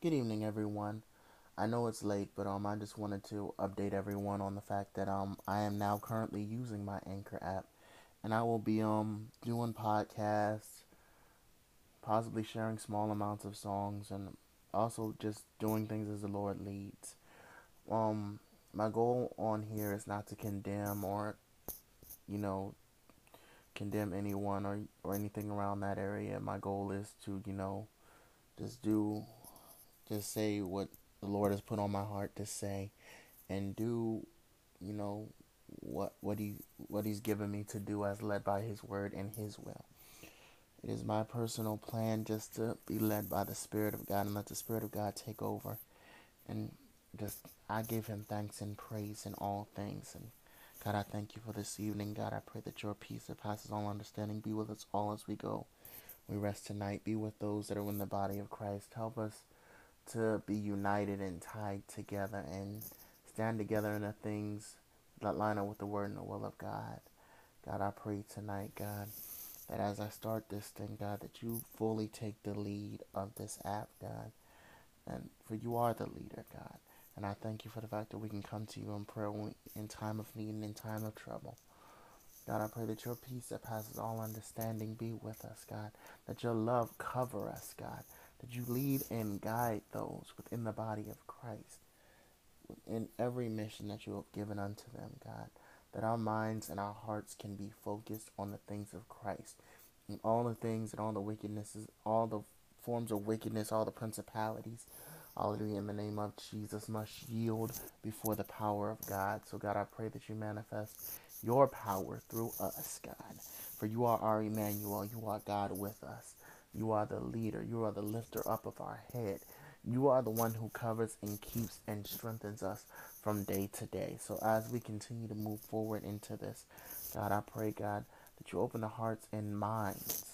Good evening, everyone. I know it's late, but um, I just wanted to update everyone on the fact that um, I am now currently using my Anchor app, and I will be um doing podcasts, possibly sharing small amounts of songs, and also just doing things as the Lord leads. Um, my goal on here is not to condemn or, you know, condemn anyone or or anything around that area. My goal is to, you know, just do just say what the Lord has put on my heart to say and do, you know, what what he what he's given me to do as led by his word and his will. It is my personal plan just to be led by the Spirit of God and let the Spirit of God take over. And just I give him thanks and praise in all things. And God, I thank you for this evening. God, I pray that your peace that passes all understanding be with us all as we go. We rest tonight. Be with those that are in the body of Christ. Help us to be united and tied together and stand together in the things that line up with the word and the will of God. God, I pray tonight, God, that as I start this thing, God, that you fully take the lead of this app, God. And for you are the leader, God. And I thank you for the fact that we can come to you in prayer in time of need and in time of trouble. God, I pray that your peace that passes all understanding be with us, God. That your love cover us, God that you lead and guide those within the body of Christ in every mission that you have given unto them, God. That our minds and our hearts can be focused on the things of Christ. And all the things and all the wickednesses, all the forms of wickedness, all the principalities, all hallelujah, in the name of Jesus, must yield before the power of God. So, God, I pray that you manifest your power through us, God. For you are our Emmanuel. You are God with us. You are the leader. You are the lifter up of our head. You are the one who covers and keeps and strengthens us from day to day. So as we continue to move forward into this, God, I pray, God, that you open the hearts and minds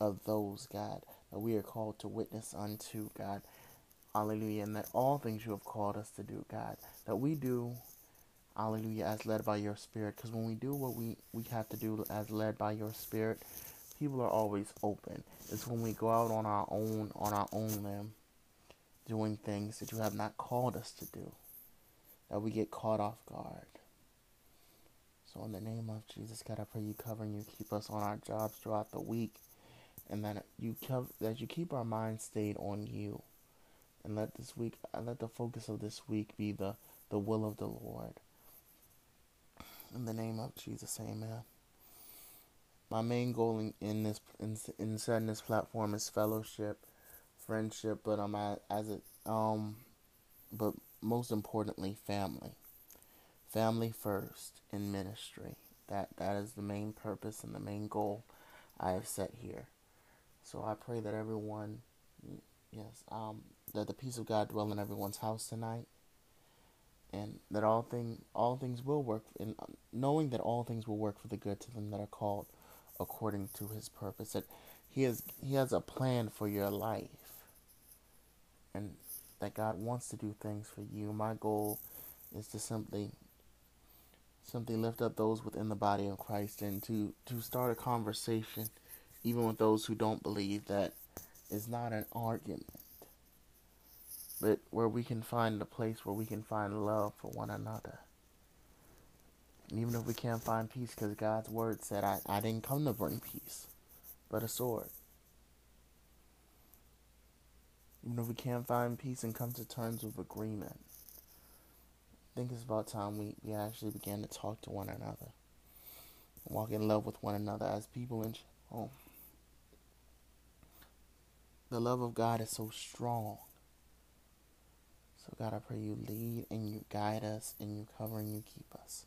of those, God, that we are called to witness unto, God. Hallelujah. And that all things you have called us to do, God, that we do, hallelujah, as led by your spirit. Because when we do what we, we have to do as led by your spirit, people are always open. It's when we go out on our own, on our own limb, doing things that you have not called us to do, that we get caught off guard. So in the name of Jesus, God, I pray you cover and you keep us on our jobs throughout the week, and that you cover, that you keep our minds stayed on you, and let this week, let the focus of this week be the the will of the Lord. In the name of Jesus, Amen my main goal in, in this in, in setting this platform is fellowship, friendship, but I'm um, as it um, but most importantly, family. Family first in ministry. That that is the main purpose and the main goal I have set here. So I pray that everyone, yes, um, that the peace of God dwell in everyone's house tonight, and that all thing all things will work. And knowing that all things will work for the good to them that are called according to his purpose. That he has he has a plan for your life. And that God wants to do things for you. My goal is to simply simply lift up those within the body of Christ and to, to start a conversation even with those who don't believe that is not an argument. But where we can find a place where we can find love for one another. And even if we can't find peace, because God's word said, I, I didn't come to bring peace, but a sword. Even if we can't find peace and come to terms with agreement, I think it's about time we, we actually began to talk to one another. Walk in love with one another as people in general. Oh. The love of God is so strong. So, God, I pray you lead and you guide us and you cover and you keep us.